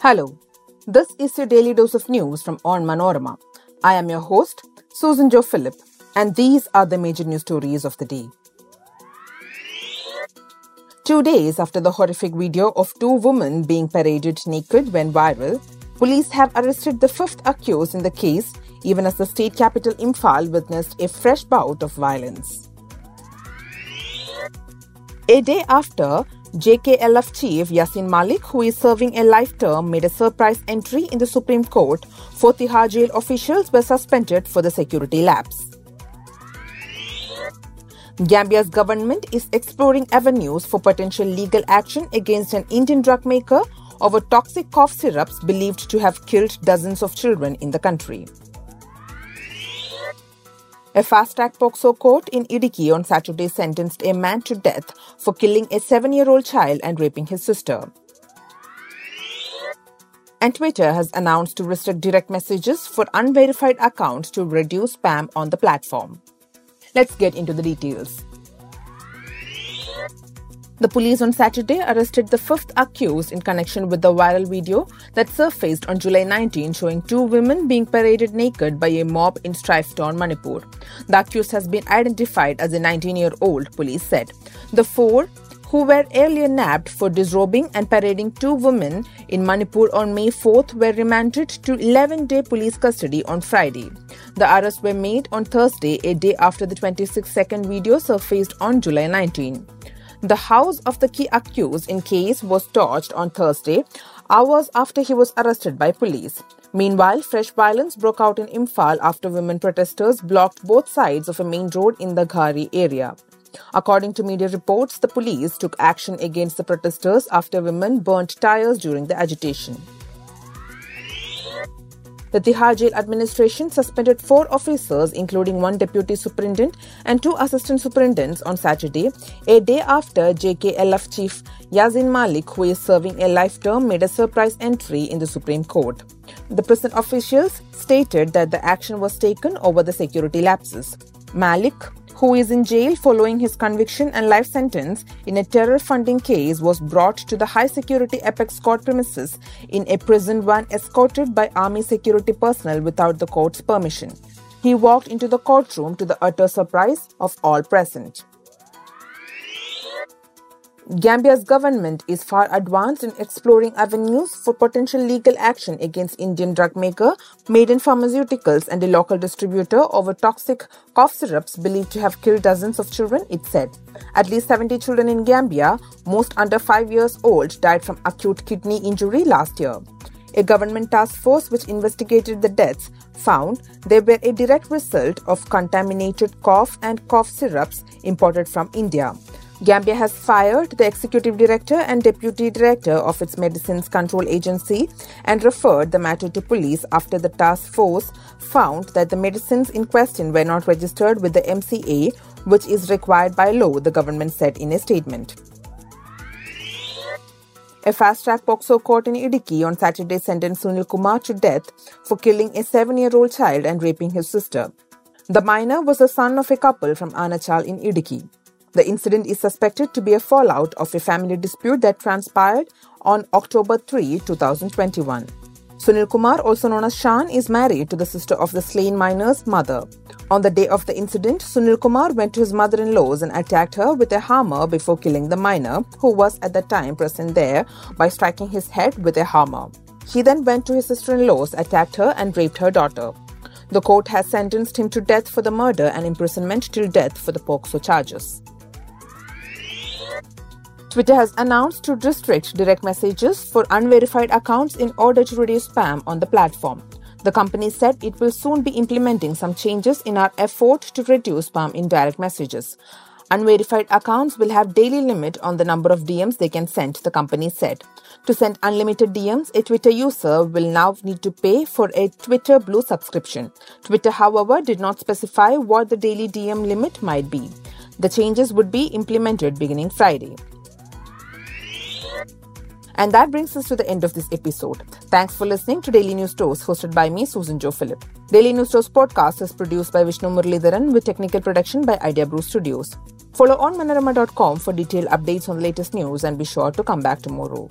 Hello, this is your daily dose of news from Onmanorama. I am your host, Susan Joe Philip, and these are the major news stories of the day. Two days after the horrific video of two women being paraded naked went viral, police have arrested the fifth accused in the case, even as the state capital Imphal witnessed a fresh bout of violence. A day after, JKLF chief Yasin Malik, who is serving a life term, made a surprise entry in the Supreme Court. Four Tihar jail officials were suspended for the security lapse. Gambia's government is exploring avenues for potential legal action against an Indian drug maker over toxic cough syrups believed to have killed dozens of children in the country. A fast track POCSO court in Idukki on Saturday sentenced a man to death for killing a seven year old child and raping his sister. And Twitter has announced to restrict direct messages for unverified accounts to reduce spam on the platform. Let's get into the details. The police on Saturday arrested the fifth accused in connection with the viral video that surfaced on July 19 showing two women being paraded naked by a mob in strife-torn, Manipur. The accused has been identified as a 19 year old, police said. The four who were earlier nabbed for disrobing and parading two women in Manipur on May 4th were remanded to 11 day police custody on Friday. The arrests were made on Thursday, a day after the 26 second video surfaced on July 19. The house of the key accused in case was torched on Thursday, hours after he was arrested by police. Meanwhile, fresh violence broke out in Imphal after women protesters blocked both sides of a main road in the Ghari area. According to media reports, the police took action against the protesters after women burnt tires during the agitation. The Tihar Jail administration suspended four officers, including one deputy superintendent and two assistant superintendents, on Saturday, a day after JKLF chief Yasin Malik, who is serving a life term, made a surprise entry in the Supreme Court. The prison officials stated that the action was taken over the security lapses. Malik, who is in jail following his conviction and life sentence in a terror funding case, was brought to the high security Apex Court premises in a prison van escorted by army security personnel without the court's permission. He walked into the courtroom to the utter surprise of all present. Gambia's government is far advanced in exploring avenues for potential legal action against Indian drug maker Maiden Pharmaceuticals and a local distributor over toxic cough syrups believed to have killed dozens of children, it said. At least 70 children in Gambia, most under 5 years old, died from acute kidney injury last year. A government task force which investigated the deaths found they were a direct result of contaminated cough and cough syrups imported from India. Gambia has fired the executive director and deputy director of its medicines control agency and referred the matter to police after the task force found that the medicines in question were not registered with the MCA, which is required by law, the government said in a statement. A fast track POCSO court in Idukki on Saturday sentenced Sunil Kumar to death for killing a seven year old child and raping his sister. The minor was the son of a couple from Anachal in Idukki. The incident is suspected to be a fallout of a family dispute that transpired on October 3, 2021. Sunil Kumar, also known as Shan, is married to the sister of the slain minor's mother. On the day of the incident, Sunil Kumar went to his mother in law's and attacked her with a hammer before killing the miner, who was at the time present there, by striking his head with a hammer. He then went to his sister in law's, attacked her, and raped her daughter. The court has sentenced him to death for the murder and imprisonment till death for the POCSO charges. Twitter has announced to restrict direct messages for unverified accounts in order to reduce spam on the platform. The company said it will soon be implementing some changes in our effort to reduce spam in direct messages. Unverified accounts will have daily limit on the number of DMs they can send, the company said. To send unlimited DMs, a Twitter user will now need to pay for a Twitter Blue subscription. Twitter, however, did not specify what the daily DM limit might be. The changes would be implemented beginning Friday. And that brings us to the end of this episode. Thanks for listening to Daily News Dose, hosted by me, Susan Joe Philip. Daily News Dose podcast is produced by Vishnu Muralidharan with technical production by Idea Brew Studios. Follow onmanorama.com for detailed updates on the latest news and be sure to come back tomorrow.